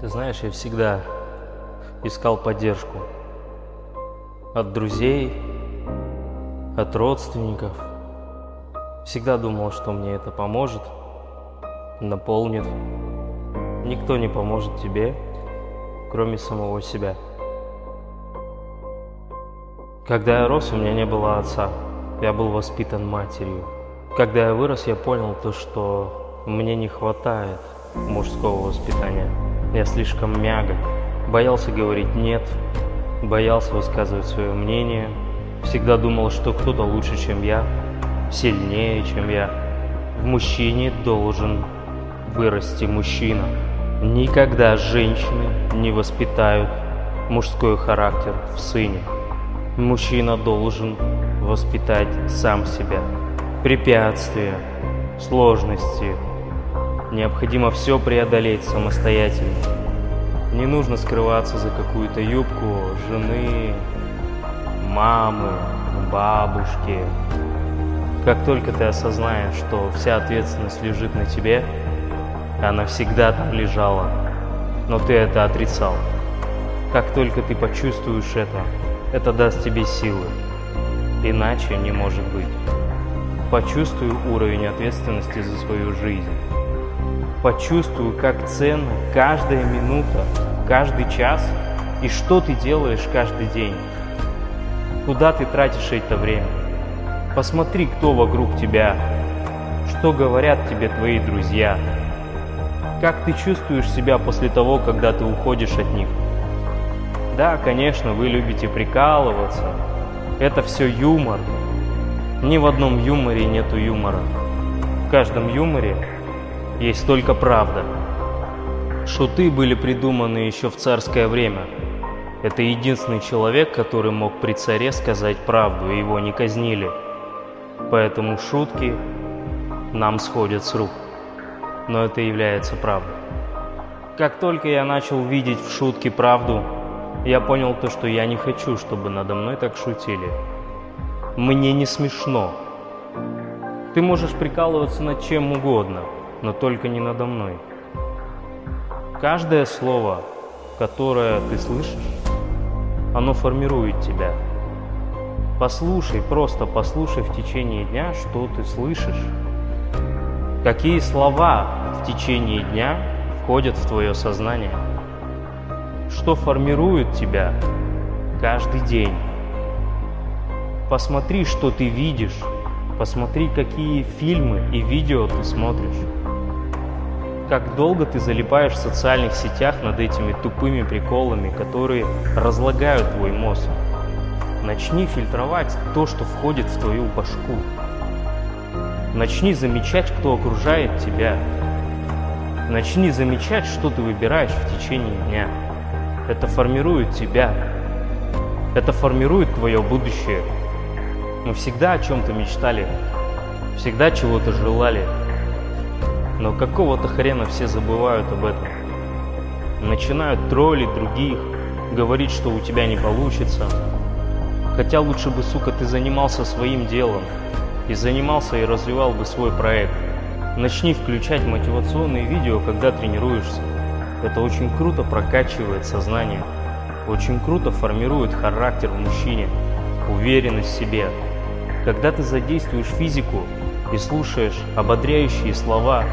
Ты знаешь, я всегда искал поддержку от друзей, от родственников. Всегда думал, что мне это поможет, наполнит. Никто не поможет тебе, кроме самого себя. Когда я рос, у меня не было отца. Я был воспитан матерью. Когда я вырос, я понял то, что мне не хватает мужского воспитания. Я слишком мягок, боялся говорить «нет», боялся высказывать свое мнение, всегда думал, что кто-то лучше, чем я, сильнее, чем я. В мужчине должен вырасти мужчина. Никогда женщины не воспитают мужской характер в сыне. Мужчина должен воспитать сам себя. Препятствия, сложности, необходимо все преодолеть самостоятельно. Не нужно скрываться за какую-то юбку жены, мамы, бабушки. Как только ты осознаешь, что вся ответственность лежит на тебе, она всегда там лежала, но ты это отрицал. Как только ты почувствуешь это, это даст тебе силы. Иначе не может быть. Почувствуй уровень ответственности за свою жизнь. Почувствуй, как ценна каждая минута, каждый час и что ты делаешь каждый день. Куда ты тратишь это время? Посмотри, кто вокруг тебя, что говорят тебе твои друзья, как ты чувствуешь себя после того, когда ты уходишь от них. Да, конечно, вы любите прикалываться. Это все юмор. Ни в одном юморе нету юмора. В каждом юморе есть только правда. Шуты были придуманы еще в царское время. Это единственный человек, который мог при царе сказать правду, и его не казнили. Поэтому шутки нам сходят с рук. Но это является правдой. Как только я начал видеть в шутке правду, я понял то, что я не хочу, чтобы надо мной так шутили. Мне не смешно. Ты можешь прикалываться над чем угодно, но только не надо мной. Каждое слово, которое ты слышишь, оно формирует тебя. Послушай, просто послушай в течение дня, что ты слышишь. Какие слова в течение дня входят в твое сознание что формирует тебя каждый день. Посмотри, что ты видишь, посмотри, какие фильмы и видео ты смотришь. Как долго ты залипаешь в социальных сетях над этими тупыми приколами, которые разлагают твой мозг. Начни фильтровать то, что входит в твою башку. Начни замечать, кто окружает тебя. Начни замечать, что ты выбираешь в течение дня. Это формирует тебя. Это формирует твое будущее. Мы всегда о чем-то мечтали, всегда чего-то желали. Но какого-то хрена все забывают об этом. Начинают троллить других, говорить, что у тебя не получится. Хотя лучше бы, сука, ты занимался своим делом. И занимался и развивал бы свой проект. Начни включать мотивационные видео, когда тренируешься. Это очень круто прокачивает сознание, очень круто формирует характер в мужчине, уверенность в себе. Когда ты задействуешь физику и слушаешь ободряющие слова,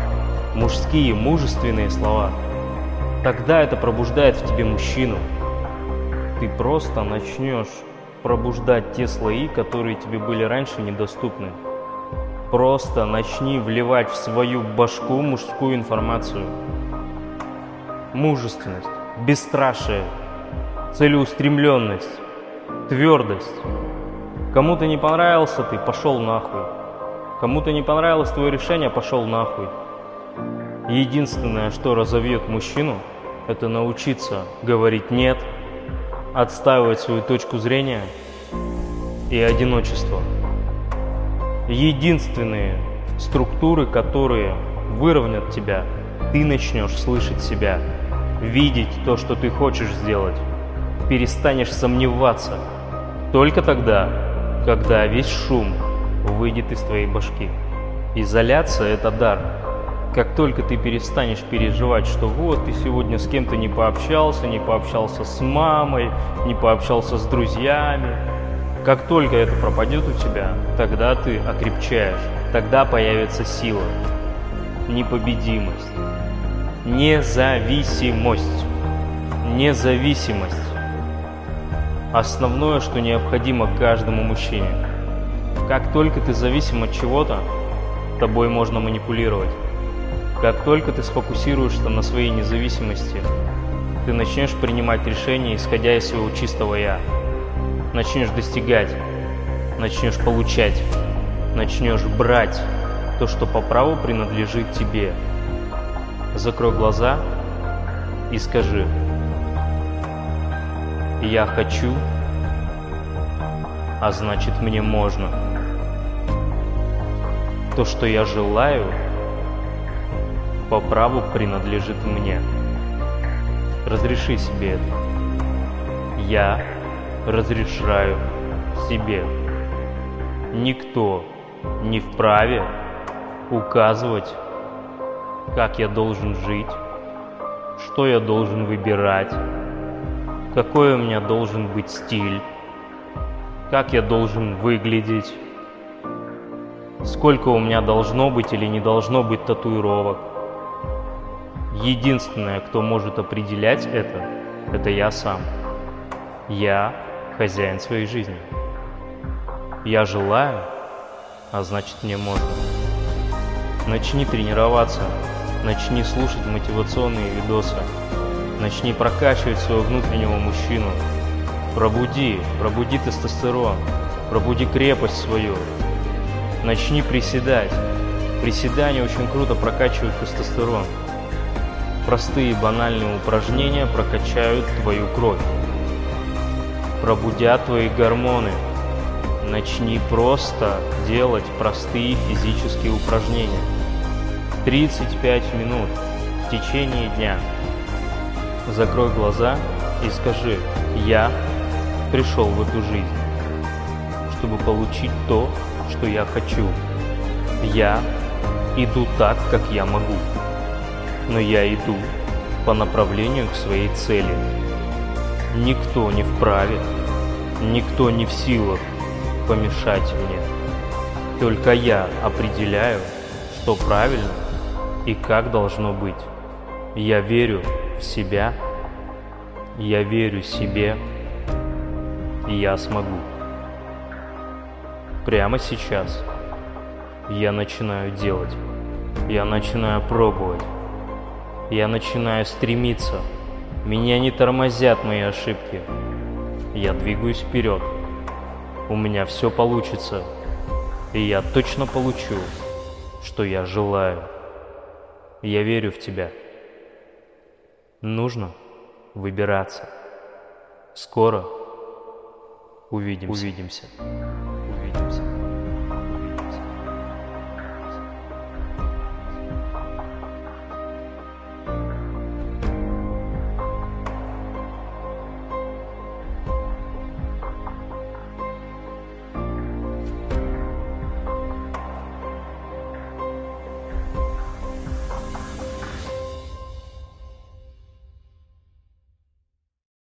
мужские, мужественные слова, тогда это пробуждает в тебе мужчину. Ты просто начнешь пробуждать те слои, которые тебе были раньше недоступны. Просто начни вливать в свою башку мужскую информацию мужественность, бесстрашие, целеустремленность, твердость. Кому-то не понравился ты, пошел нахуй. Кому-то не понравилось твое решение, пошел нахуй. Единственное, что разовьет мужчину, это научиться говорить «нет», отстаивать свою точку зрения и одиночество. Единственные структуры, которые выровнят тебя, ты начнешь слышать себя – видеть то, что ты хочешь сделать. Перестанешь сомневаться. Только тогда, когда весь шум выйдет из твоей башки. Изоляция – это дар. Как только ты перестанешь переживать, что вот ты сегодня с кем-то не пообщался, не пообщался с мамой, не пообщался с друзьями, как только это пропадет у тебя, тогда ты окрепчаешь, тогда появится сила, непобедимость, независимость, независимость. Основное, что необходимо каждому мужчине. Как только ты зависим от чего-то, тобой можно манипулировать. Как только ты сфокусируешься на своей независимости, ты начнешь принимать решения, исходя из своего чистого «я». Начнешь достигать, начнешь получать, начнешь брать то, что по праву принадлежит тебе. Закрой глаза и скажи «Я хочу», а значит мне можно. То, что я желаю, по праву принадлежит мне. Разреши себе это. Я разрешаю себе. Никто не вправе указывать, как я должен жить, что я должен выбирать, какой у меня должен быть стиль, как я должен выглядеть, сколько у меня должно быть или не должно быть татуировок. Единственное, кто может определять это, это я сам. Я хозяин своей жизни. Я желаю, а значит мне можно. Начни тренироваться, начни слушать мотивационные видосы, начни прокачивать своего внутреннего мужчину. Пробуди, пробуди тестостерон, пробуди крепость свою. Начни приседать. Приседания очень круто прокачивают тестостерон. Простые банальные упражнения прокачают твою кровь. Пробудят твои гормоны. Начни просто делать простые физические упражнения. 35 минут в течение дня. Закрой глаза и скажи «Я пришел в эту жизнь, чтобы получить то, что я хочу. Я иду так, как я могу, но я иду по направлению к своей цели. Никто не вправе, никто не в силах помешать мне. Только я определяю, что правильно и как должно быть. Я верю в себя, я верю себе, и я смогу. Прямо сейчас я начинаю делать, я начинаю пробовать, я начинаю стремиться. Меня не тормозят мои ошибки. Я двигаюсь вперед. У меня все получится. И я точно получу, что я желаю. Я верю в тебя. Нужно выбираться. Скоро увидимся. Увидимся.